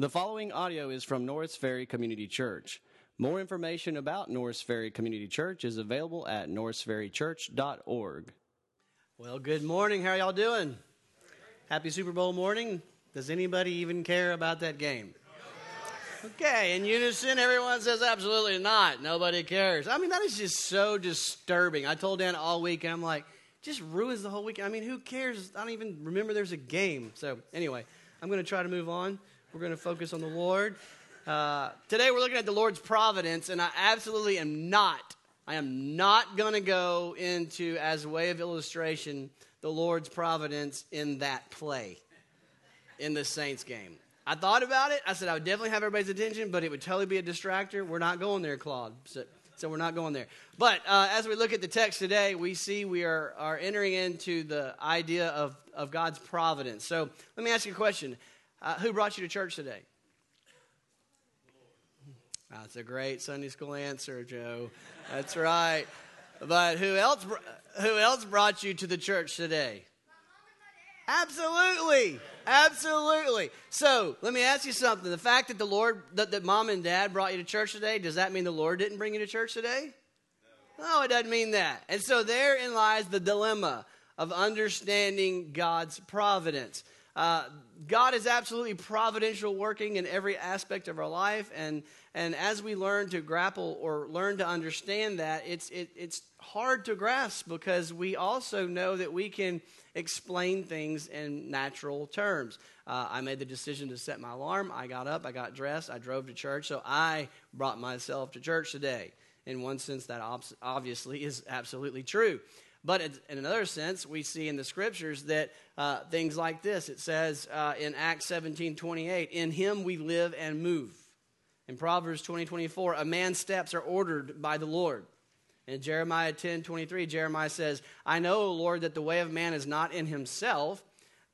The following audio is from Norris Ferry Community Church. More information about Norris Ferry Community Church is available at norrisferrychurch.org. Well, good morning. How are y'all doing? Happy Super Bowl morning. Does anybody even care about that game? Okay, in unison, everyone says absolutely not. Nobody cares. I mean, that is just so disturbing. I told Dan all week, I'm like, just ruins the whole weekend. I mean, who cares? I don't even remember there's a game. So, anyway, I'm going to try to move on. We're going to focus on the Lord. Uh, today we're looking at the Lord's providence, and I absolutely am not, I am not going to go into, as a way of illustration, the Lord's providence in that play in the Saints game. I thought about it. I said I would definitely have everybody's attention, but it would totally be a distractor. We're not going there, Claude. So, so we're not going there. But uh, as we look at the text today, we see we are, are entering into the idea of, of God's providence. So let me ask you a question uh, who brought you to church today? That's a great Sunday school answer, Joe. That's right. But who else? Who else brought you to the church today? Absolutely, absolutely. So let me ask you something: the fact that the Lord, that, that mom and dad brought you to church today, does that mean the Lord didn't bring you to church today? No, no it doesn't mean that. And so therein lies the dilemma of understanding God's providence. Uh, God is absolutely providential working in every aspect of our life. And, and as we learn to grapple or learn to understand that, it's, it, it's hard to grasp because we also know that we can explain things in natural terms. Uh, I made the decision to set my alarm. I got up, I got dressed, I drove to church. So I brought myself to church today. In one sense, that obviously is absolutely true. But in another sense, we see in the scriptures that uh, things like this. It says uh, in Acts 17 28, In him we live and move. In Proverbs 20 24, a man's steps are ordered by the Lord. In Jeremiah 10 23, Jeremiah says, I know, Lord, that the way of man is not in himself,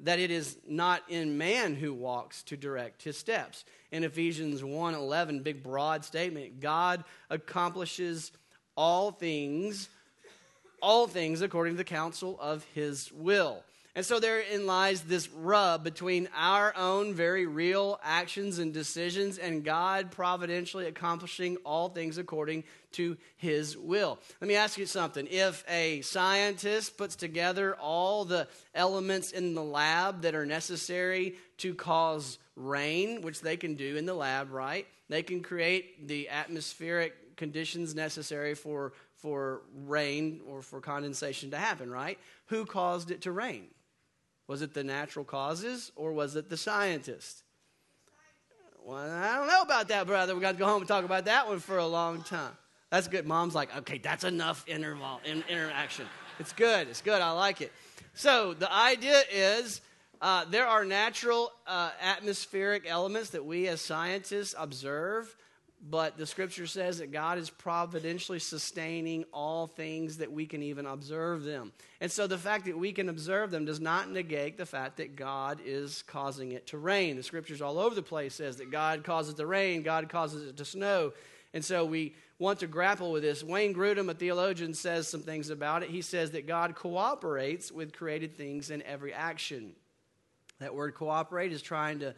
that it is not in man who walks to direct his steps. In Ephesians 1 11, big broad statement, God accomplishes all things all things according to the counsel of his will. And so therein lies this rub between our own very real actions and decisions and God providentially accomplishing all things according to his will. Let me ask you something. If a scientist puts together all the elements in the lab that are necessary to cause rain, which they can do in the lab, right? They can create the atmospheric conditions necessary for for rain or for condensation to happen, right? Who caused it to rain? Was it the natural causes or was it the scientist? Well, I don't know about that, brother. We got to go home and talk about that one for a long time. That's good. Mom's like, okay, that's enough interval, in, interaction. It's good. It's good. I like it. So the idea is uh, there are natural uh, atmospheric elements that we as scientists observe but the scripture says that God is providentially sustaining all things that we can even observe them. And so the fact that we can observe them does not negate the fact that God is causing it to rain. The scriptures all over the place says that God causes the rain, God causes it to snow. And so we want to grapple with this. Wayne Grudem, a theologian, says some things about it. He says that God cooperates with created things in every action. That word cooperate is trying to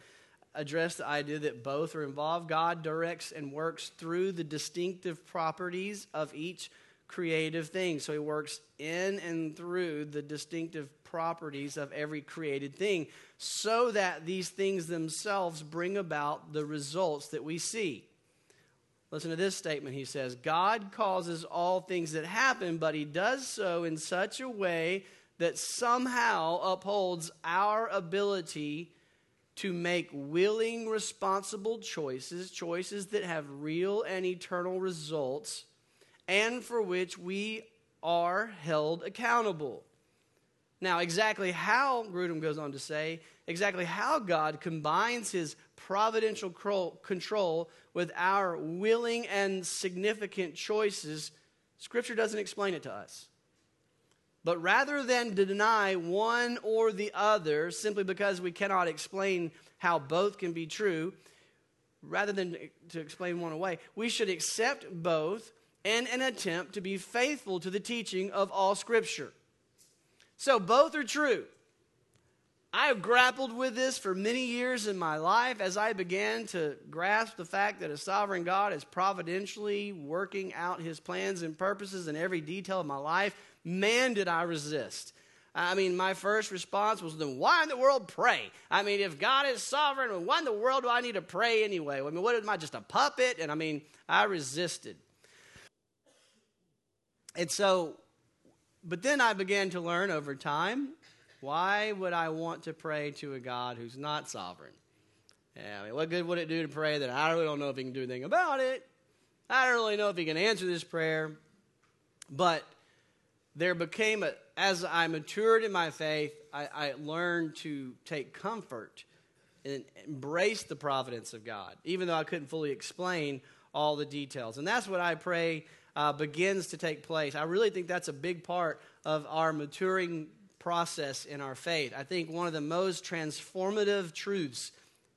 address the idea that both are involved. God directs and works through the distinctive properties of each creative thing. So he works in and through the distinctive properties of every created thing so that these things themselves bring about the results that we see. Listen to this statement. He says, God causes all things that happen, but he does so in such a way that somehow upholds our ability to make willing, responsible choices, choices that have real and eternal results, and for which we are held accountable. Now, exactly how, Grudem goes on to say, exactly how God combines his providential control with our willing and significant choices, Scripture doesn't explain it to us. But rather than deny one or the other simply because we cannot explain how both can be true, rather than to explain one away, we should accept both in an attempt to be faithful to the teaching of all Scripture. So both are true. I have grappled with this for many years in my life as I began to grasp the fact that a sovereign God is providentially working out his plans and purposes in every detail of my life. Man, did I resist. I mean, my first response was, then why in the world pray? I mean, if God is sovereign, why in the world do I need to pray anyway? I mean, what am I, just a puppet? And I mean, I resisted. And so, but then I began to learn over time why would I want to pray to a God who's not sovereign? Yeah, I mean, what good would it do to pray that I really don't know if he can do anything about it? I don't really know if he can answer this prayer. But there became a, as I matured in my faith, I, I learned to take comfort and embrace the providence of God, even though I couldn't fully explain all the details. And that's what I pray uh, begins to take place. I really think that's a big part of our maturing process in our faith. I think one of the most transformative truths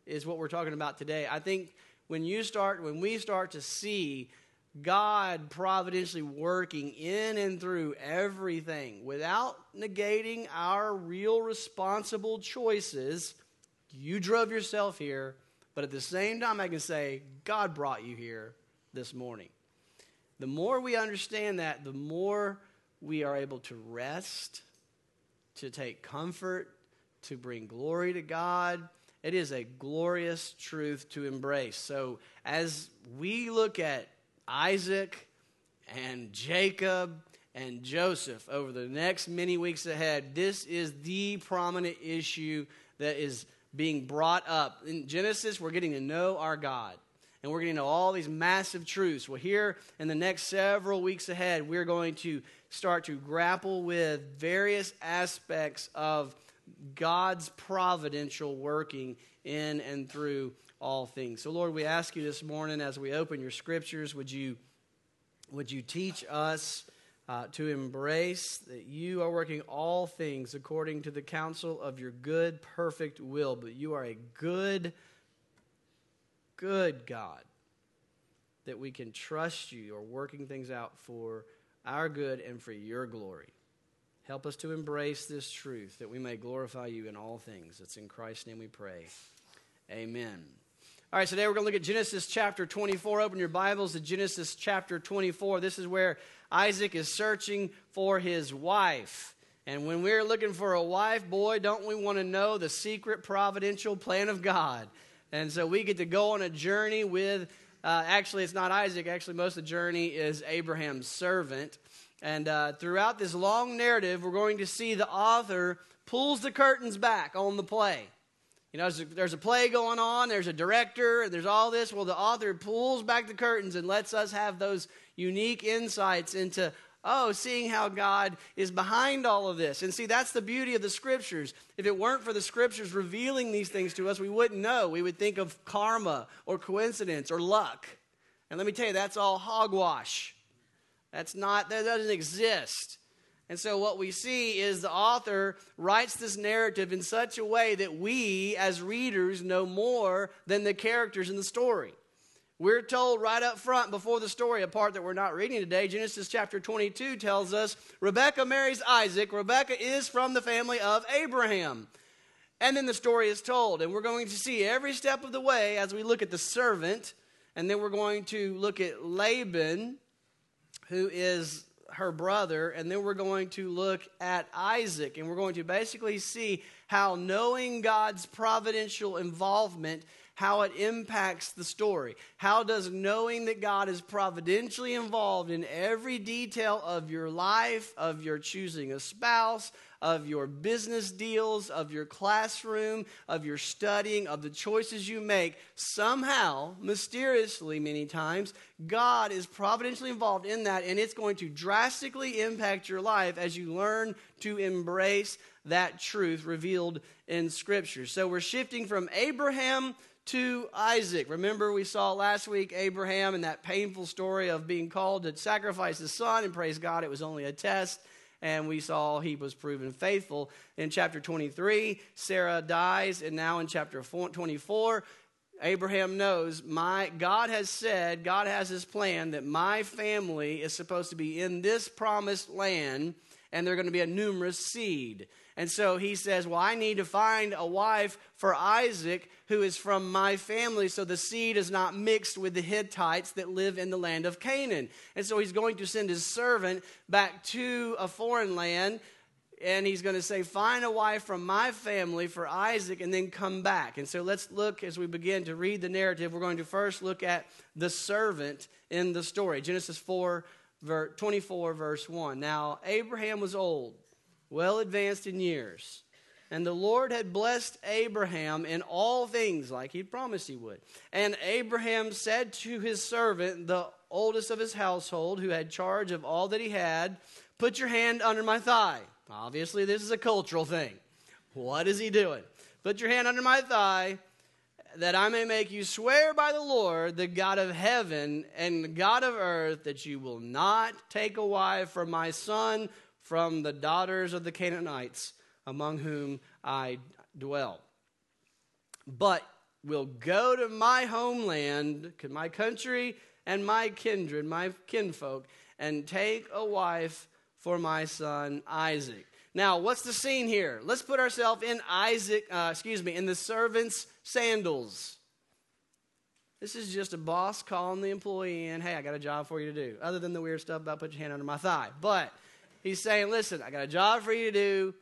is what we're talking about today. I think when you start, when we start to see God providentially working in and through everything without negating our real responsible choices, you drove yourself here, but at the same time, I can say, God brought you here this morning. The more we understand that, the more we are able to rest to take comfort, to bring glory to God. It is a glorious truth to embrace. So, as we look at Isaac and Jacob and Joseph over the next many weeks ahead, this is the prominent issue that is being brought up. In Genesis, we're getting to know our God. And we're getting to all these massive truths. Well, here in the next several weeks ahead, we're going to start to grapple with various aspects of God's providential working in and through all things. So, Lord, we ask you this morning as we open your scriptures, would you, would you teach us uh, to embrace that you are working all things according to the counsel of your good, perfect will, but you are a good, good God that we can trust you. You're working things out for our good and for your glory. Help us to embrace this truth that we may glorify you in all things. It's in Christ's name we pray. Amen. All right, today we're going to look at Genesis chapter 24. Open your Bibles to Genesis chapter 24. This is where Isaac is searching for his wife. And when we're looking for a wife, boy, don't we want to know the secret providential plan of God. And so we get to go on a journey with uh, actually, it's not Isaac. Actually, most of the journey is Abraham's servant. And uh, throughout this long narrative, we're going to see the author pulls the curtains back on the play. You know, there's a, there's a play going on, there's a director, there's all this. Well, the author pulls back the curtains and lets us have those unique insights into oh, seeing how God is behind all of this. And see, that's the beauty of the scriptures. If it weren't for the scriptures revealing these things to us, we wouldn't know. We would think of karma or coincidence or luck. And let me tell you, that's all hogwash. That's not, that doesn't exist. And so, what we see is the author writes this narrative in such a way that we, as readers, know more than the characters in the story. We're told right up front before the story, a part that we're not reading today, Genesis chapter 22 tells us Rebecca marries Isaac. Rebecca is from the family of Abraham. And then the story is told. And we're going to see every step of the way as we look at the servant. And then we're going to look at Laban, who is her brother. And then we're going to look at Isaac. And we're going to basically see how knowing God's providential involvement how it impacts the story. How does knowing that God is providentially involved in every detail of your life, of your choosing a spouse, of your business deals, of your classroom, of your studying, of the choices you make, somehow, mysteriously, many times, God is providentially involved in that, and it's going to drastically impact your life as you learn to embrace that truth revealed in Scripture. So we're shifting from Abraham to Isaac. Remember, we saw last week Abraham and that painful story of being called to sacrifice his son, and praise God, it was only a test. And we saw he was proven faithful. In chapter 23, Sarah dies, and now in chapter 24, Abraham knows my God has said, God has his plan that my family is supposed to be in this promised land and they're going to be a numerous seed. And so he says, Well, I need to find a wife for Isaac who is from my family, so the seed is not mixed with the Hittites that live in the land of Canaan. And so he's going to send his servant back to a foreign land and he's going to say, Find a wife from my family for Isaac, and then come back. And so let's look as we begin to read the narrative. We're going to first look at the servant in the story Genesis 4, 24, verse 1. Now, Abraham was old, well advanced in years. And the Lord had blessed Abraham in all things like he promised he would. And Abraham said to his servant, the oldest of his household, who had charge of all that he had, Put your hand under my thigh. Obviously, this is a cultural thing. What is he doing? Put your hand under my thigh that I may make you swear by the Lord, the God of heaven and the God of earth, that you will not take a wife for my son from the daughters of the Canaanites among whom I dwell, but will go to my homeland, my country, and my kindred, my kinfolk, and take a wife for my son Isaac. Now, what's the scene here? Let's put ourselves in Isaac, uh, excuse me, in the servant's sandals. This is just a boss calling the employee in, hey, I got a job for you to do, other than the weird stuff about put your hand under my thigh. But he's saying, listen, I got a job for you to do.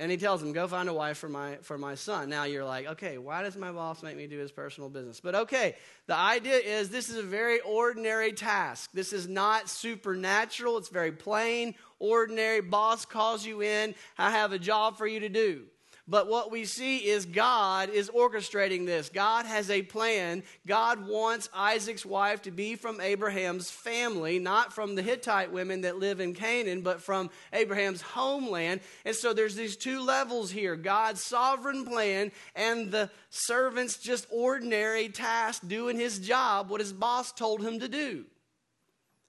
And he tells him, go find a wife for my, for my son. Now you're like, okay, why does my boss make me do his personal business? But okay, the idea is this is a very ordinary task. This is not supernatural. It's very plain, ordinary. Boss calls you in. I have a job for you to do. But what we see is God is orchestrating this. God has a plan. God wants Isaac's wife to be from Abraham's family, not from the Hittite women that live in Canaan, but from Abraham's homeland. And so there's these two levels here God's sovereign plan and the servant's just ordinary task doing his job, what his boss told him to do.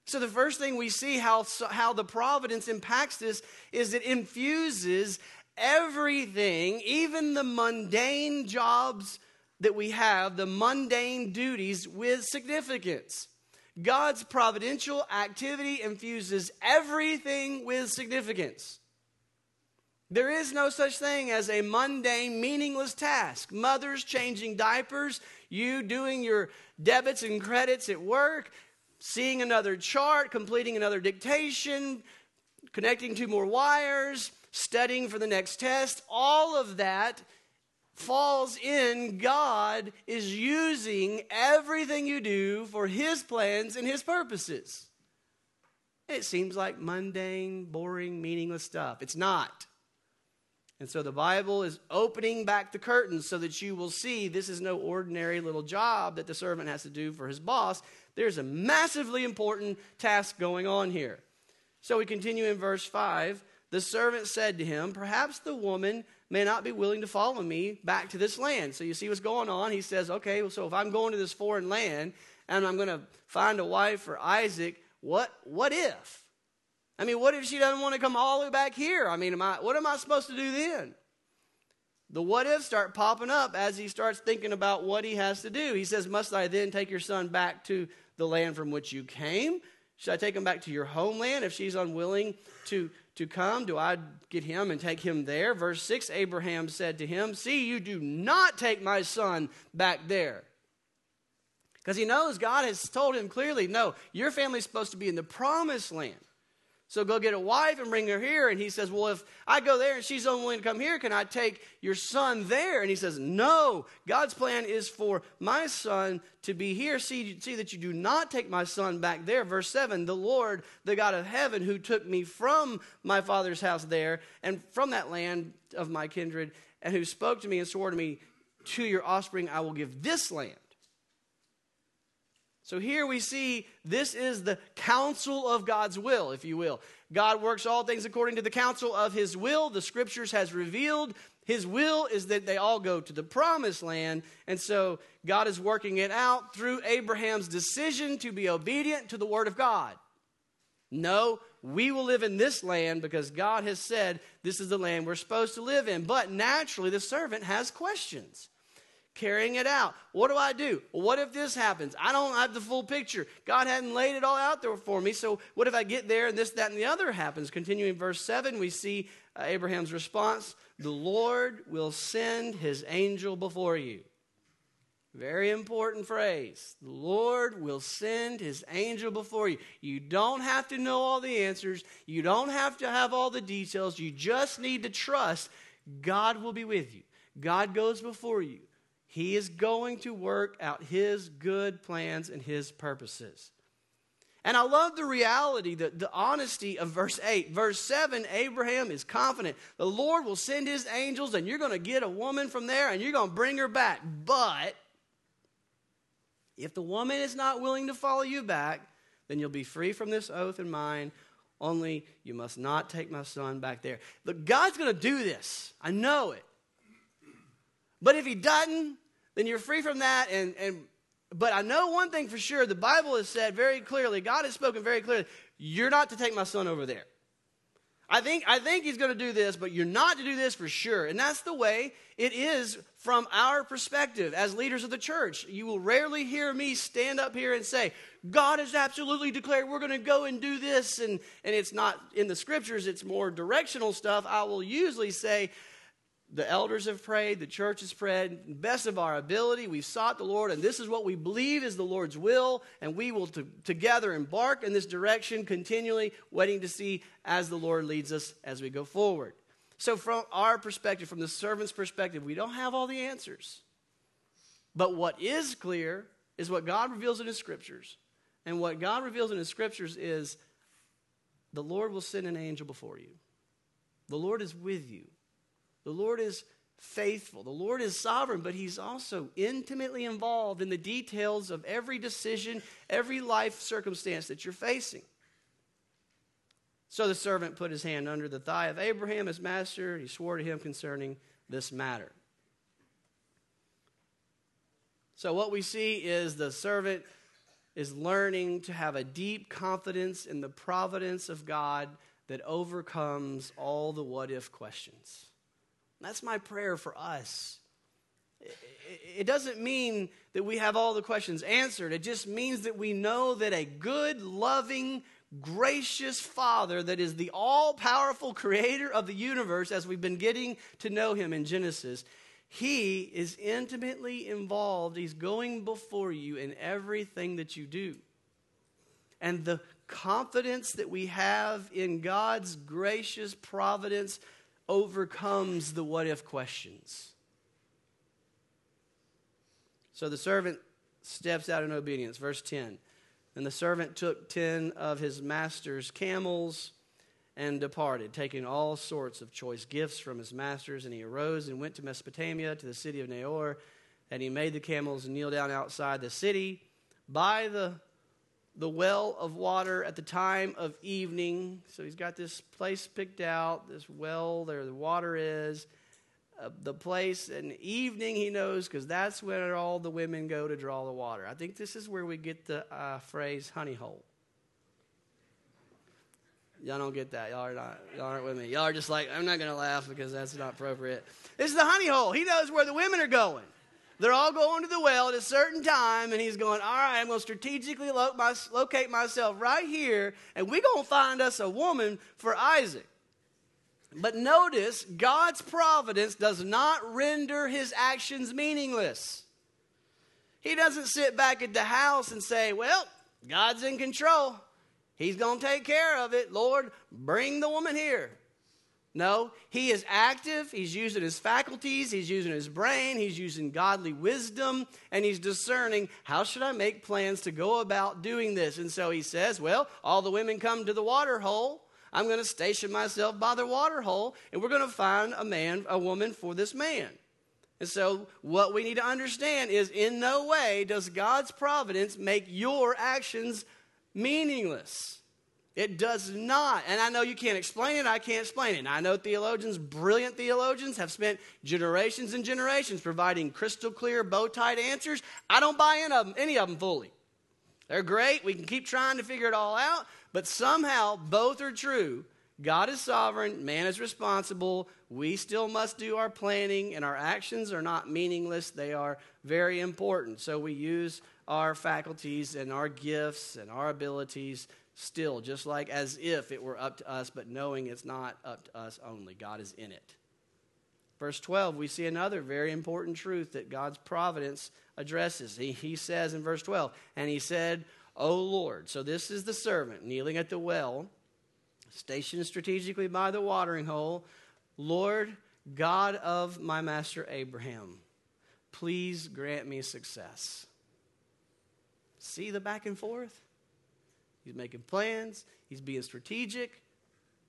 So, the first thing we see how, how the providence impacts this is it infuses everything, even the mundane jobs that we have, the mundane duties, with significance. God's providential activity infuses everything with significance. There is no such thing as a mundane, meaningless task. Mothers changing diapers, you doing your debits and credits at work, seeing another chart, completing another dictation, connecting two more wires, studying for the next test, all of that falls in God is using everything you do for His plans and His purposes. It seems like mundane, boring, meaningless stuff. It's not. And so the Bible is opening back the curtains so that you will see this is no ordinary little job that the servant has to do for his boss. There's a massively important task going on here. So we continue in verse 5 the servant said to him, Perhaps the woman may not be willing to follow me back to this land. So you see what's going on. He says, Okay, so if I'm going to this foreign land and I'm going to find a wife for Isaac, what, what if? I mean, what if she doesn't want to come all the way back here? I mean, am I, what am I supposed to do then? The what ifs start popping up as he starts thinking about what he has to do. He says, Must I then take your son back to the land from which you came? Should I take him back to your homeland if she's unwilling to to come? Do I get him and take him there? Verse 6 Abraham said to him, See, you do not take my son back there. Because he knows God has told him clearly, No, your family's supposed to be in the promised land. So go get a wife and bring her here. And he says, Well, if I go there and she's unwilling to come here, can I take your son there? And he says, No. God's plan is for my son to be here. See, see that you do not take my son back there. Verse 7 The Lord, the God of heaven, who took me from my father's house there and from that land of my kindred, and who spoke to me and swore to me, To your offspring I will give this land. So here we see this is the counsel of God's will, if you will. God works all things according to the counsel of his will. The scriptures has revealed his will is that they all go to the promised land. And so God is working it out through Abraham's decision to be obedient to the word of God. No, we will live in this land because God has said this is the land we're supposed to live in. But naturally, the servant has questions. Carrying it out. What do I do? What if this happens? I don't have the full picture. God hadn't laid it all out there for me. So what if I get there and this, that, and the other happens? Continuing verse 7, we see uh, Abraham's response The Lord will send his angel before you. Very important phrase. The Lord will send his angel before you. You don't have to know all the answers. You don't have to have all the details. You just need to trust God will be with you. God goes before you. He is going to work out his good plans and his purposes. And I love the reality, the, the honesty of verse 8. Verse 7, Abraham is confident. The Lord will send his angels, and you're going to get a woman from there, and you're going to bring her back. But if the woman is not willing to follow you back, then you'll be free from this oath and mine. Only you must not take my son back there. Look, God's going to do this. I know it. But if he doesn't, then you're free from that. And, and but I know one thing for sure: the Bible has said very clearly, God has spoken very clearly. You're not to take my son over there. I think, I think he's going to do this, but you're not to do this for sure. And that's the way it is from our perspective as leaders of the church. You will rarely hear me stand up here and say, God has absolutely declared we're going to go and do this. And, and it's not in the scriptures, it's more directional stuff. I will usually say, the elders have prayed, the church has prayed, best of our ability. We've sought the Lord, and this is what we believe is the Lord's will, and we will to, together embark in this direction, continually waiting to see as the Lord leads us as we go forward. So, from our perspective, from the servant's perspective, we don't have all the answers. But what is clear is what God reveals in His scriptures. And what God reveals in His scriptures is the Lord will send an angel before you, the Lord is with you. The Lord is faithful. The Lord is sovereign, but He's also intimately involved in the details of every decision, every life circumstance that you're facing. So the servant put his hand under the thigh of Abraham, his master, and he swore to him concerning this matter. So, what we see is the servant is learning to have a deep confidence in the providence of God that overcomes all the what if questions. That's my prayer for us. It doesn't mean that we have all the questions answered. It just means that we know that a good, loving, gracious Father that is the all powerful creator of the universe, as we've been getting to know him in Genesis, he is intimately involved. He's going before you in everything that you do. And the confidence that we have in God's gracious providence overcomes the what if questions. So the servant steps out in obedience. Verse 10. And the servant took ten of his master's camels and departed, taking all sorts of choice gifts from his masters. And he arose and went to Mesopotamia, to the city of Nahor. And he made the camels kneel down outside the city by the the well of water at the time of evening. So he's got this place picked out, this well there the water is. Uh, the place in evening he knows because that's where all the women go to draw the water. I think this is where we get the uh, phrase honey hole. Y'all don't get that. Y'all are not. Y'all aren't with me. Y'all are just like I'm not to laugh because that's not appropriate. This is the honey hole. He knows where the women are going. They're all going to the well at a certain time, and he's going, All right, I'm going to strategically lo- my, locate myself right here, and we're going to find us a woman for Isaac. But notice, God's providence does not render his actions meaningless. He doesn't sit back at the house and say, Well, God's in control. He's going to take care of it. Lord, bring the woman here. No, he is active. He's using his faculties. He's using his brain. He's using godly wisdom. And he's discerning how should I make plans to go about doing this. And so he says, Well, all the women come to the water hole. I'm going to station myself by the water hole. And we're going to find a man, a woman for this man. And so, what we need to understand is in no way does God's providence make your actions meaningless. It does not. And I know you can't explain it. I can't explain it. And I know theologians, brilliant theologians, have spent generations and generations providing crystal clear, bow tied answers. I don't buy in of them, any of them fully. They're great. We can keep trying to figure it all out. But somehow, both are true. God is sovereign, man is responsible. We still must do our planning, and our actions are not meaningless. They are very important. So we use our faculties and our gifts and our abilities still, just like as if it were up to us, but knowing it's not up to us only. God is in it. Verse 12, we see another very important truth that God's providence addresses. He, he says in verse 12, and he said, O Lord. So this is the servant kneeling at the well, stationed strategically by the watering hole. Lord, God of my master Abraham, please grant me success. See the back and forth? He's making plans, he's being strategic,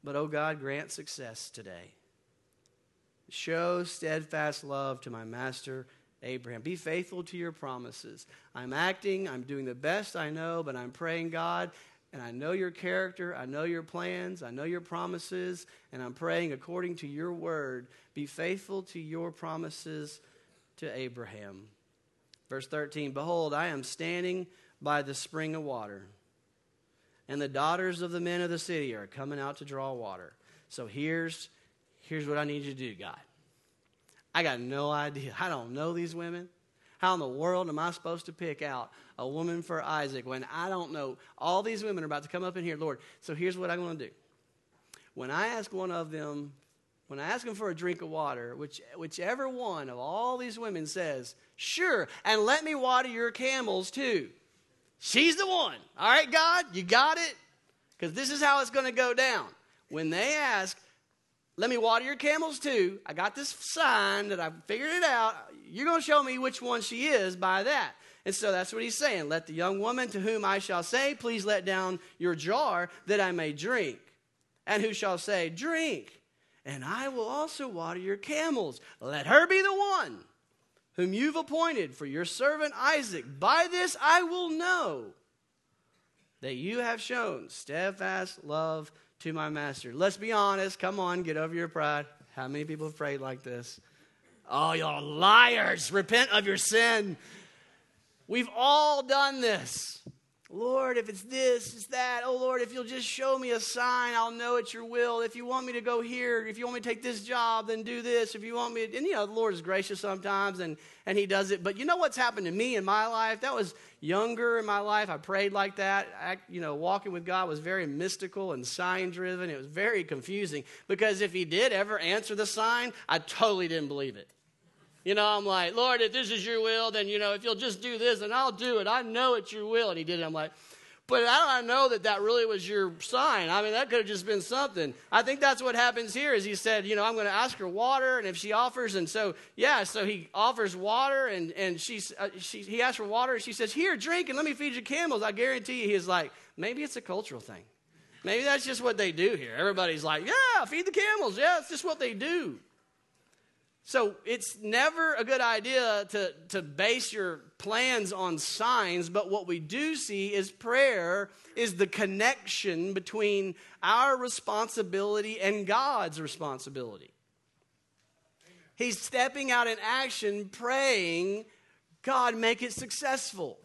but oh God, grant success today. Show steadfast love to my master Abraham. Be faithful to your promises. I'm acting, I'm doing the best I know, but I'm praying, God, and I know your character, I know your plans, I know your promises, and I'm praying according to your word. Be faithful to your promises to Abraham. Verse 13 Behold, I am standing by the spring of water, and the daughters of the men of the city are coming out to draw water. So here's, here's what I need you to do, God. I got no idea. I don't know these women. How in the world am I supposed to pick out a woman for Isaac when I don't know? All these women are about to come up in here, Lord. So here's what I'm going to do. When I ask one of them, when I ask them for a drink of water, which, whichever one of all these women says, Sure, and let me water your camels too. She's the one. All right, God, you got it? Because this is how it's going to go down. When they ask, let me water your camels too. I got this sign that I figured it out. You're going to show me which one she is by that. And so that's what he's saying. Let the young woman to whom I shall say, Please let down your jar that I may drink. And who shall say, Drink. And I will also water your camels. Let her be the one whom you've appointed for your servant Isaac. By this I will know that you have shown steadfast love to my master. Let's be honest. Come on, get over your pride. How many people have prayed like this? Oh, y'all liars. Repent of your sin. We've all done this. Lord, if it's this, it's that. Oh, Lord, if you'll just show me a sign, I'll know it's your will. If you want me to go here, if you want me to take this job, then do this. If you want me to, and you know, the Lord is gracious sometimes and, and He does it. But you know what's happened to me in my life? That was younger in my life. I prayed like that. I, you know, walking with God was very mystical and sign driven. It was very confusing because if He did ever answer the sign, I totally didn't believe it. You know, I'm like, Lord, if this is your will, then, you know, if you'll just do this, and I'll do it. I know it's your will. And he did it. I'm like, but I don't know that that really was your sign. I mean, that could have just been something. I think that's what happens here is he said, you know, I'm going to ask her water, and if she offers, and so, yeah, so he offers water, and, and she's, uh, she, he asks for water, and she says, here, drink, and let me feed your camels. I guarantee you he's like, maybe it's a cultural thing. Maybe that's just what they do here. Everybody's like, yeah, feed the camels. Yeah, it's just what they do. So it's never a good idea to, to base your plans on signs, but what we do see is prayer is the connection between our responsibility and God's responsibility. He's stepping out in action, praying, God, make it successful.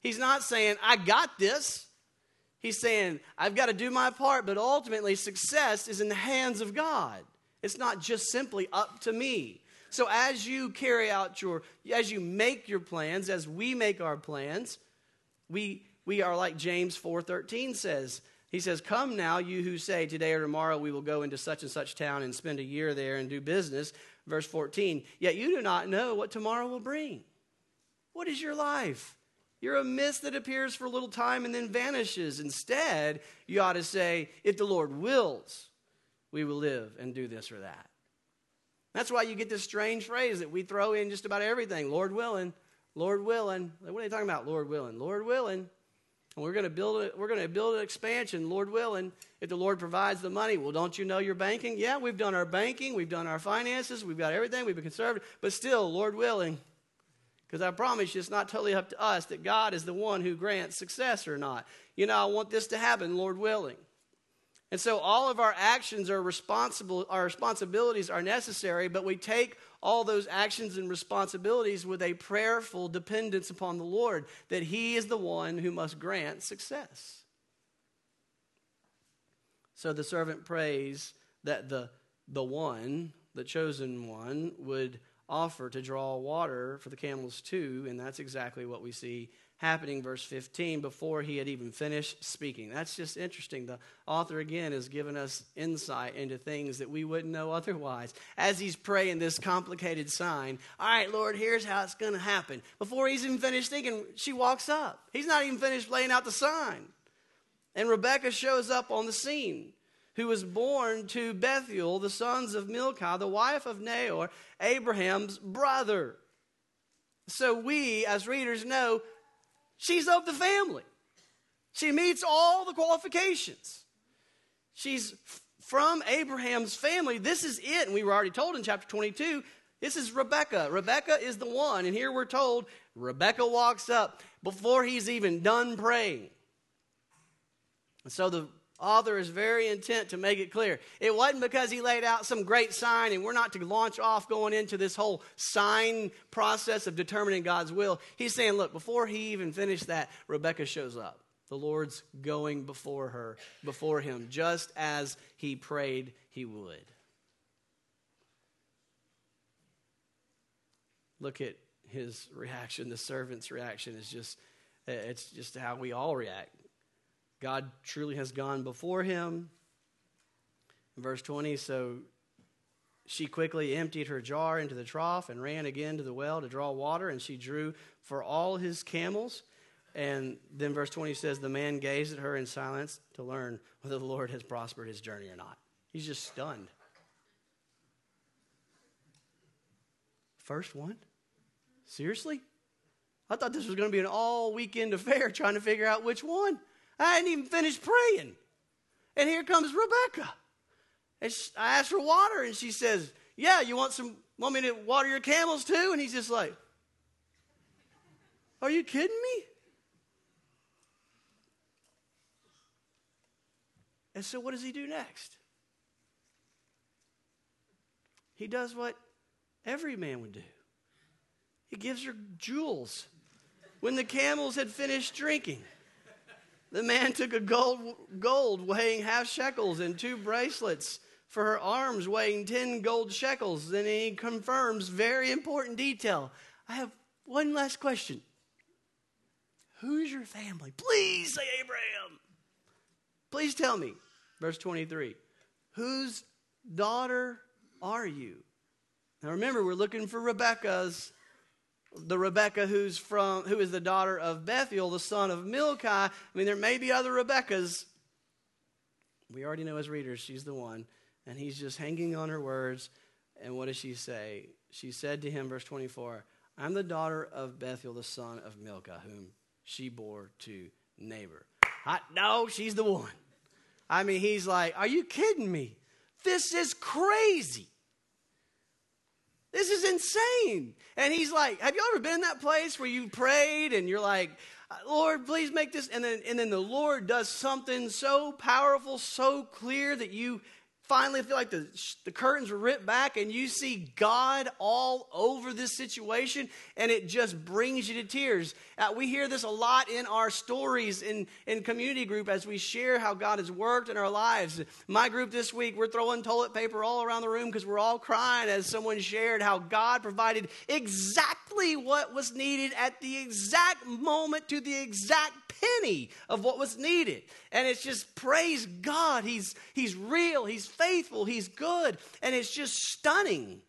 He's not saying, I got this. He's saying, I've got to do my part, but ultimately, success is in the hands of God. It's not just simply up to me. So as you carry out your, as you make your plans, as we make our plans, we, we are like James 4.13 says. He says, Come now, you who say, Today or tomorrow we will go into such and such town and spend a year there and do business. Verse 14, Yet you do not know what tomorrow will bring. What is your life? You're a mist that appears for a little time and then vanishes. Instead, you ought to say, If the Lord wills, we will live and do this or that. That's why you get this strange phrase that we throw in just about everything Lord willing, Lord willing. What are they talking about? Lord willing, Lord willing. And we're going to build it. We're going to build an expansion, Lord willing. If the Lord provides the money, well, don't you know your banking? Yeah, we've done our banking, we've done our finances, we've got everything. We've been conservative, but still, Lord willing. Because I promise you, it's not totally up to us that God is the one who grants success or not. You know, I want this to happen, Lord willing. And so all of our actions are responsible, our responsibilities are necessary, but we take all those actions and responsibilities with a prayerful dependence upon the Lord that He is the one who must grant success. So the servant prays that the, the one, the chosen one, would offer to draw water for the camels too, and that's exactly what we see happening, verse 15, before he had even finished speaking. That's just interesting. The author, again, has given us insight into things that we wouldn't know otherwise. As he's praying this complicated sign, all right, Lord, here's how it's going to happen. Before he's even finished thinking, she walks up. He's not even finished laying out the sign. And Rebecca shows up on the scene who was born to Bethuel, the sons of Milcah, the wife of Nahor, Abraham's brother. So we, as readers, know she's of the family. She meets all the qualifications. She's from Abraham's family. This is it. And we were already told in chapter 22 this is Rebecca. Rebecca is the one. And here we're told Rebecca walks up before he's even done praying. And so the author is very intent to make it clear. It wasn't because he laid out some great sign, and we're not to launch off going into this whole sign process of determining God's will. He's saying, look, before he even finished that, Rebecca shows up. The Lord's going before her, before him, just as he prayed he would. Look at his reaction. The servant's reaction is just, it's just how we all react. God truly has gone before him. In verse 20, so she quickly emptied her jar into the trough and ran again to the well to draw water, and she drew for all his camels. And then verse 20 says, The man gazed at her in silence to learn whether the Lord has prospered his journey or not. He's just stunned. First one? Seriously? I thought this was going to be an all weekend affair trying to figure out which one. I hadn't even finished praying. And here comes Rebecca. And she, I asked for water, and she says, Yeah, you want some want me to water your camels too? And he's just like, Are you kidding me? And so what does he do next? He does what every man would do. He gives her jewels when the camels had finished drinking. The man took a gold, gold weighing half shekels and two bracelets for her arms weighing 10 gold shekels. Then he confirms very important detail. I have one last question. Who's your family? Please say Abraham. Please tell me. Verse 23. Whose daughter are you? Now remember, we're looking for Rebecca's the Rebecca who's from who is the daughter of Bethuel, the son of Milcah. I mean, there may be other Rebeccas. We already know as readers, she's the one. And he's just hanging on her words. And what does she say? She said to him, verse 24, I'm the daughter of Bethuel, the son of Milcah, whom she bore to Nahor. I, no, she's the one. I mean, he's like, Are you kidding me? This is crazy. This is insane. And he's like, Have you ever been in that place where you prayed and you're like, Lord, please make this? And then, and then the Lord does something so powerful, so clear that you finally I feel like the, the curtains are ripped back and you see God all over this situation and it just brings you to tears. Uh, we hear this a lot in our stories in, in community group as we share how God has worked in our lives. My group this week, we're throwing toilet paper all around the room because we're all crying as someone shared how God provided exactly what was needed at the exact moment to the exact penny of what was needed. And it's just praise God. He's, he's real, He's faithful, He's good, and it's just stunning.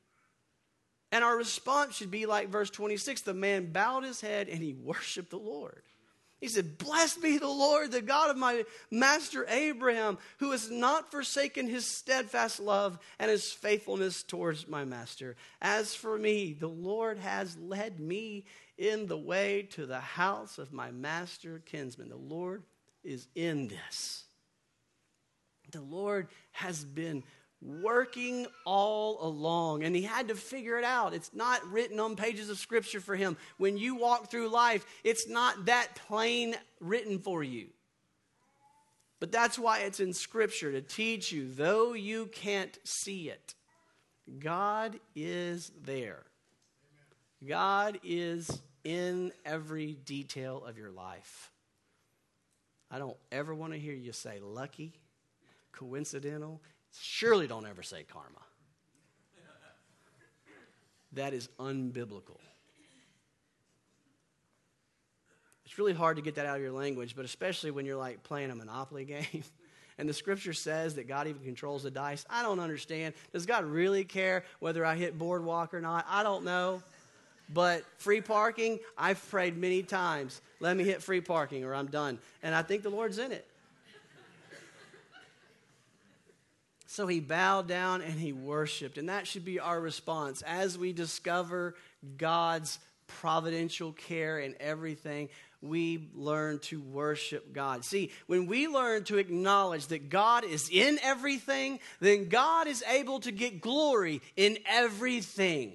And our response should be like verse 26 the man bowed his head and he worshiped the Lord. He said, Blessed be the Lord, the God of my master Abraham, who has not forsaken his steadfast love and his faithfulness towards my master. As for me, the Lord has led me in the way to the house of my master kinsman. The Lord is in this. The Lord has been working all along, and he had to figure it out. It's not written on pages of scripture for him. When you walk through life, it's not that plain written for you. But that's why it's in scripture to teach you, though you can't see it, God is there. God is in every detail of your life. I don't ever want to hear you say lucky, coincidental? Surely don't ever say karma. That is unbiblical. It's really hard to get that out of your language, but especially when you're like playing a Monopoly game. and the scripture says that God even controls the dice. I don't understand. Does God really care whether I hit boardwalk or not? I don't know. But free parking, I've prayed many times. Let me hit free parking or I'm done. And I think the Lord's in it. So he bowed down and he worshiped. And that should be our response as we discover God's providential care in everything. We learn to worship God. See, when we learn to acknowledge that God is in everything, then God is able to get glory in everything.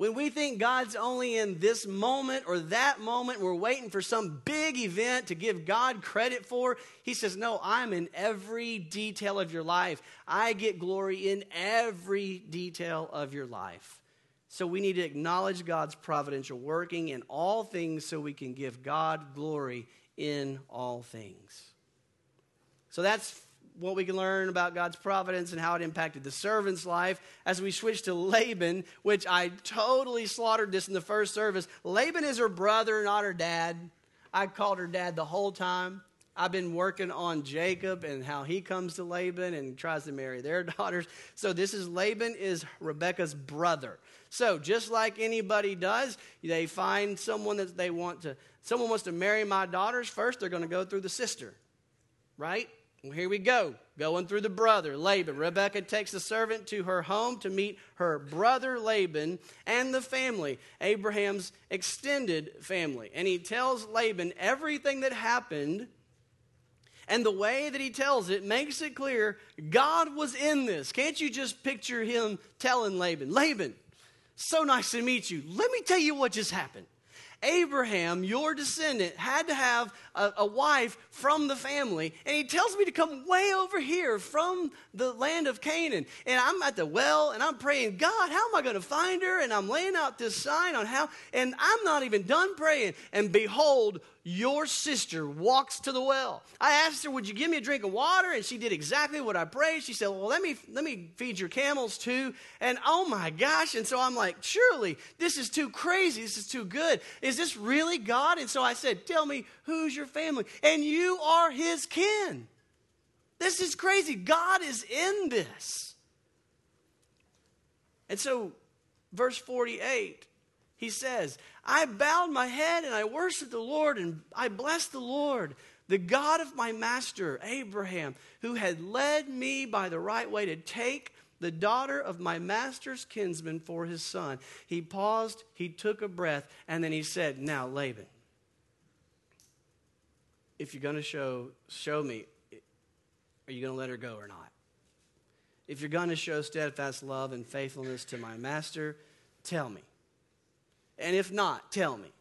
When we think God's only in this moment or that moment, we're waiting for some big event to give God credit for. He says, No, I'm in every detail of your life. I get glory in every detail of your life. So we need to acknowledge God's providential working in all things so we can give God glory in all things. So that's what we can learn about God's providence and how it impacted the servant's life as we switch to Laban, which I totally slaughtered this in the first service. Laban is her brother, not her dad. I called her dad the whole time. I've been working on Jacob and how he comes to Laban and tries to marry their daughters. So this is Laban is Rebecca's brother. So just like anybody does, they find someone that they want to someone wants to marry my daughters first, they're going to go through the sister. Right? Well, here we go, going through the brother, Laban. Rebecca takes the servant to her home to meet her brother Laban and the family, Abraham's extended family. And he tells Laban everything that happened. And the way that he tells it makes it clear God was in this. Can't you just picture him telling Laban, Laban, so nice to meet you. Let me tell you what just happened. Abraham, your descendant, had to have a, a, wife from the family. And he tells me to come way over here from the land of Canaan. And I'm at the well and I'm praying, God, how am I going to find her? And I'm laying out this sign on how, and I'm not even done praying. And behold, your sister walks to the well. I asked her, Would you give me a drink of water? And she did exactly what I prayed. She said, Well, let me, let me feed your camels too. And oh my gosh. And so I'm like, Surely this is too crazy. This is too good. Is this really God? And so I said, Tell me, who's your family? And you are his kin. This is crazy. God is in this. And so, verse 48 he says, I bowed my head and I worshiped the Lord and I blessed the Lord, the God of my master, Abraham, who had led me by the right way to take the daughter of my master's kinsman for his son. He paused, he took a breath, and then he said, Now, Laban, if you're going to show, show me, are you going to let her go or not? If you're going to show steadfast love and faithfulness to my master, tell me. And if not, tell me,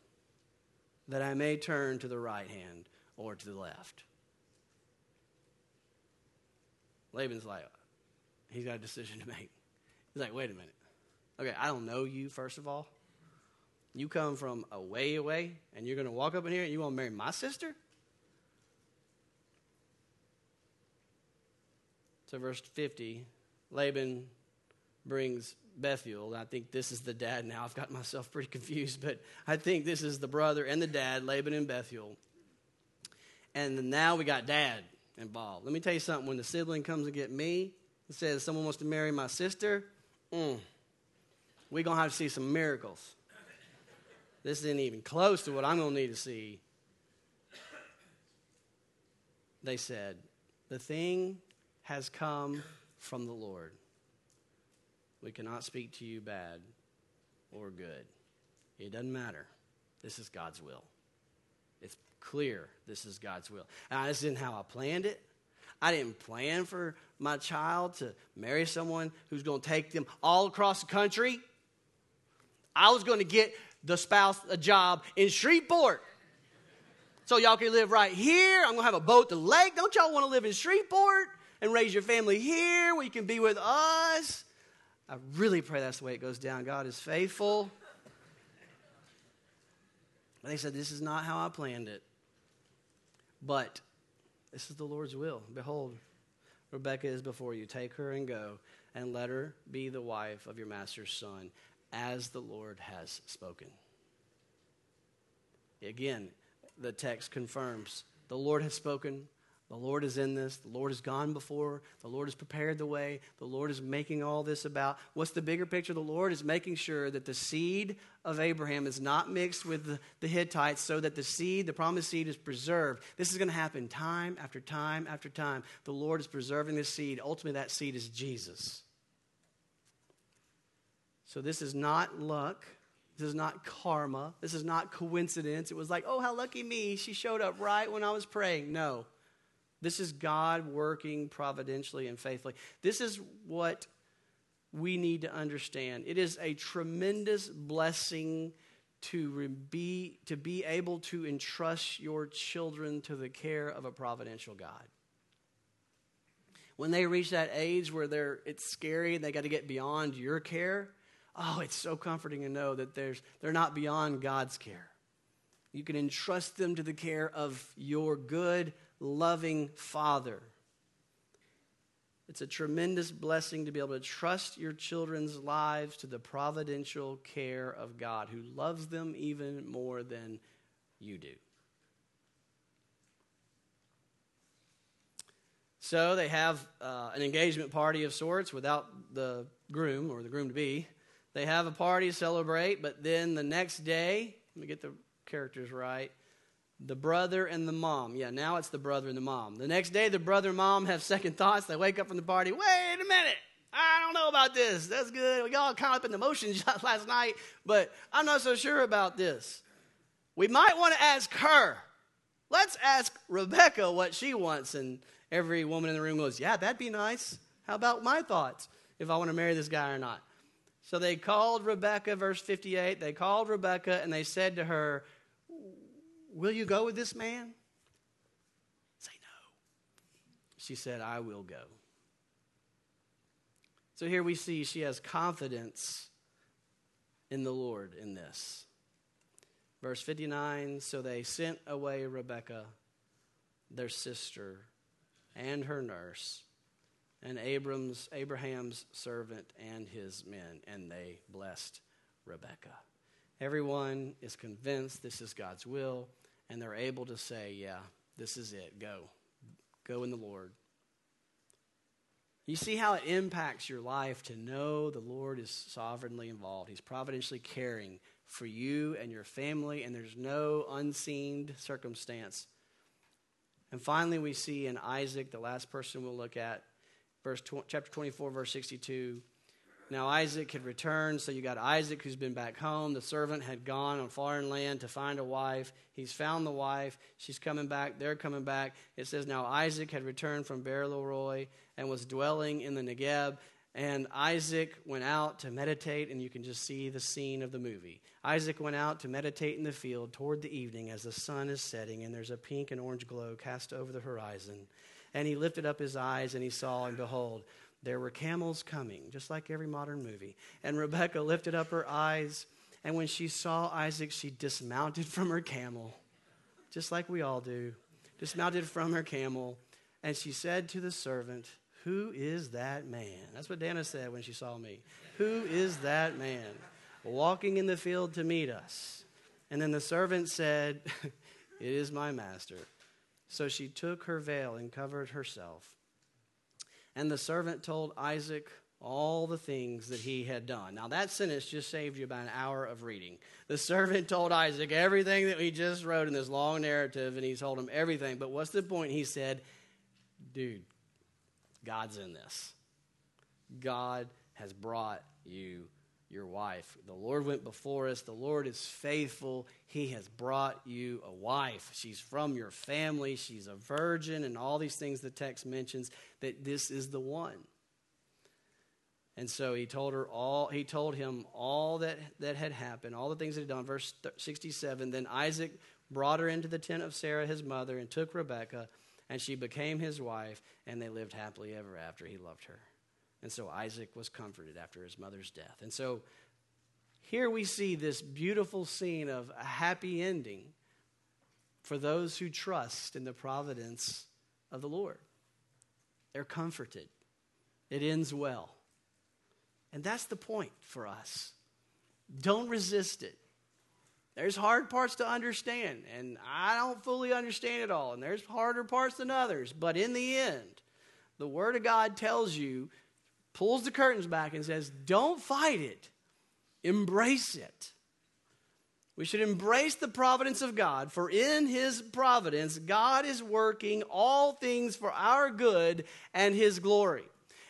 that I may turn to the right hand or to the left. Laban's like, he's got a decision to make. He's like, wait a minute. Okay, I don't know you, first of all. You come from a way away, and you're going to walk up in here and you want to marry my sister? So, verse 50 Laban brings Bethuel. I think this is the dad now. I've got myself pretty confused, but I think this is the brother and the dad, Laban and Bethuel. And now we got dad involved. Let me tell you something. When the sibling comes to get me and says someone wants to marry my sister, mm, we're going to have to see some miracles. This isn't even close to what I'm going to need to see. They said, The thing has come from the Lord. We cannot speak to you bad or good. It doesn't matter. This is God's will. It's clear this is God's will. Now, this isn't how I planned it. I didn't plan for my child to marry someone who's going to take them all across the country. I was going to get the spouse a job in Shreveport. So y'all can live right here. I'm going to have a boat to lake. Don't y'all want to live in Shreveport and raise your family here where you can be with us? I really pray that's the way it goes down. God is faithful. But They said, This is not how I planned it. But this is the Lord's will. Behold, Rebekah is before you. Take her and go, and let her be the wife of your master's son, as the Lord has spoken. Again, the text confirms the Lord has spoken. The Lord is in this. The Lord has gone before. The Lord has prepared the way. The Lord is making all this about. What's the bigger picture? The Lord is making sure that the seed of Abraham is not mixed with the, Hittites so that the seed, the promised seed, is preserved. This is going to happen time after time after time. The Lord is preserving this seed. Ultimately, that seed is Jesus. So this is not luck. This is not karma. This is not coincidence. It was like, oh, how lucky me. She showed up right when I was praying. No. This is God working providentially and faithfully. This is what we need to understand. It is a tremendous blessing to be, to be able to entrust your children to the care of a providential God. When they reach that age where they're, it's scary and they got to get beyond your care, oh, it's so comforting to know that there's, they're not beyond God's care. You can entrust them to the care of your good, loving Father. It's a tremendous blessing to be able to trust your children's lives to the providential care of God, who loves them even more than you do. So they have uh, an engagement party of sorts without the groom or the groom to be. They have a party to celebrate, but then the next day, let me get the characters right the brother and the mom. Yeah, now it's the brother and the mom. The next day, the brother and mom have second thoughts. They wake up from the party. Wait a minute. I don't know about this. That's good. We got caught up in the motions last night, but I'm not so sure about this. We might want to ask her. Let's ask Rebecca what she wants. And every woman in the room goes, Yeah, that'd be nice. How about my thoughts if I want to marry this guy or not? So they called Rebecca, verse 58. They called Rebecca and they said to her, Will you go with this man? Say no. She said, I will go. So here we see she has confidence in the Lord in this. Verse 59 So they sent away Rebekah, their sister, and her nurse, and Abram's, Abraham's servant and his men, and they blessed Rebekah. Everyone is convinced this is God's will and they're able to say, Yeah, this is it. Go. Go in the Lord. You see how it impacts your life to know the Lord is sovereignly involved. He's providentially caring for you and your family, and there's no unseen circumstance. And finally, we see in Isaac, the last person we'll look at, verse tw- chapter 24, verse 62. Now Isaac had returned, so you got Isaac who's been back home. The servant had gone on foreign land to find a wife. He's found the wife. She's coming back. They're coming back. It says, Now Isaac had returned from Beer-lahai and was dwelling in the Negeb. And Isaac went out to meditate, and you can just see the scene of the movie. Isaac went out to meditate in the field toward the evening as the sun is setting, and there's a pink and orange glow cast over the horizon. And he lifted up his eyes, and he saw, and behold, there were camels coming, just like every modern movie. And Rebecca lifted up her eyes, and when she saw Isaac, she dismounted from her camel, just like we all do. Dismounted from her camel, and she said to the servant, Who is that man? That's what Dana said when she saw me. Who is that man walking in the field to meet us? And then the servant said, It is my master. So she took her veil and covered herself. And the servant told Isaac all the things that he had done. Now, that sentence just saved you about an hour of reading. The servant told Isaac everything that we just wrote in this long narrative, and he told him everything. But what's the point? He said, Dude, God's in this. God has brought you your wife. The Lord went before us. The Lord is faithful. He has brought you a wife. She's from your family. She's a virgin, and all these things the text mentions that this is the one. And so he told her all he told him all that, that had happened, all the things that had done. Verse 67, then Isaac brought her into the tent of Sarah his mother and took Rebekah, and she became his wife, and they lived happily ever after. He loved her. And so Isaac was comforted after his mother's death. And so here we see this beautiful scene of a happy ending for those who trust in the providence of the Lord. they're comforted. It ends well. And that's the point for us. Don't resist it. There's hard parts to understand, and I don't fully understand it all, and there's harder parts than others. But in the end, the Word of God tells you, pulls the curtains back, and says, Don't fight it, embrace it. We should embrace the providence of God, for in His providence, God is working all things for our good and His glory.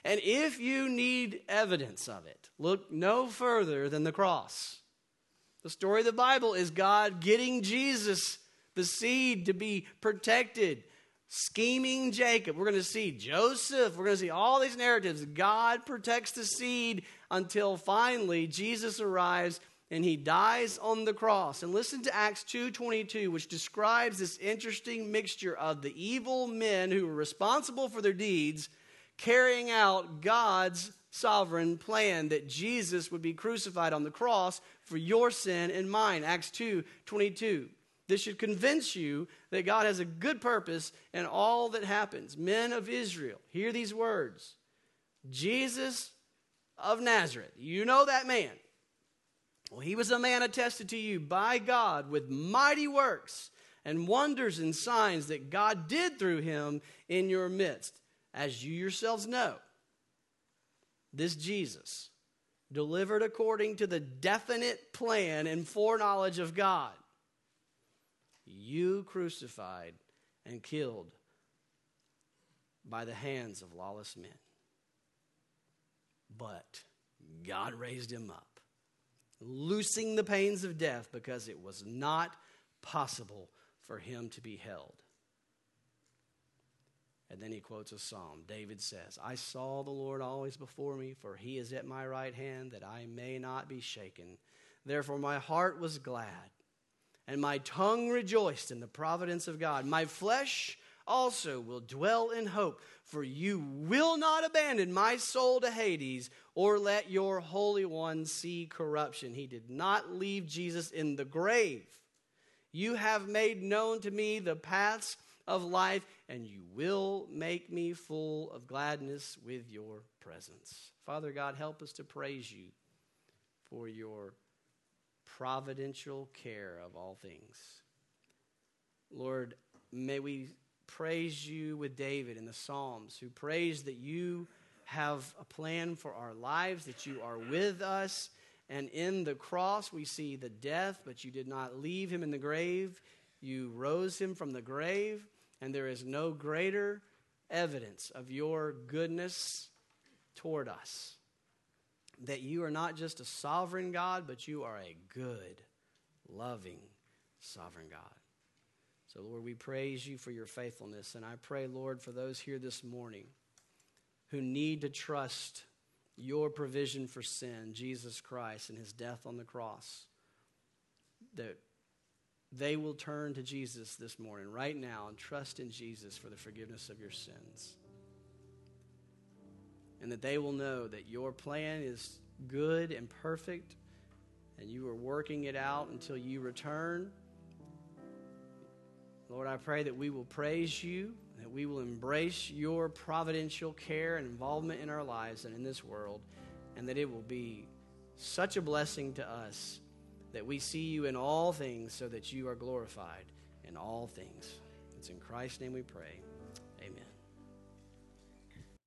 And if you need evidence of it, look no further than the cross. The story of the Bible is God getting Jesus, the seed, to be protected, scheming Jacob. We're going to see Joseph. We're going to see all these narratives. God protects the seed until finally Jesus arrives and he dies on the cross. And listen to Acts 2:22 which describes this interesting mixture of the evil men who were responsible for their deeds carrying out God's sovereign plan that Jesus would be crucified on the cross for your sin and mine. Acts 2 22. This should convince you that God has a good purpose in all that happens. Men of Israel, hear these words Jesus of Nazareth, you know that man. Well, he was a man attested to you by God with mighty works and wonders and signs that God did through him in your midst, as you yourselves know this Jesus, delivered according to the definite plan and foreknowledge of God, you crucified and killed by the hands of lawless men. But God raised him up, loosing the pains of death because it was not possible for him to be held. And then he quotes a psalm. David says, I saw the Lord always before me, for he is at my right hand, that I may not be shaken. Therefore my heart was glad, and my tongue rejoiced in the providence of God. My flesh also will dwell in hope, for you will not abandon my soul to Hades, or let your Holy One see corruption. He did not leave Jesus in the grave. You have made known to me the paths of life, and you will make me full of gladness with your presence. Father God, help us to praise you for your providential care of all things. Lord, may we praise you with David in the Psalms, who praised that you have a plan for our lives, that you are with us. And in the cross, we see the death, but you did not leave him in the grave. You rose him from the grave and there is no greater evidence of your goodness toward us. That you are not just a sovereign God, but you are a good, loving, sovereign God. So, Lord, we praise you for your faithfulness. And I pray, Lord, for those here this morning who need to trust your provision for sin, Jesus Christ, and his death on the cross, that they will turn to Jesus this morning, right now, and trust in Jesus for the forgiveness of your sins. And that they will know that your plan is good and perfect, and you are working it out until you return. Lord, I pray that we will praise you, that we will embrace your providential care and involvement in our lives and in this world, and that it will be such a blessing to us that we see you in all things so that you are glorified in all things. It's in Christ's name we pray.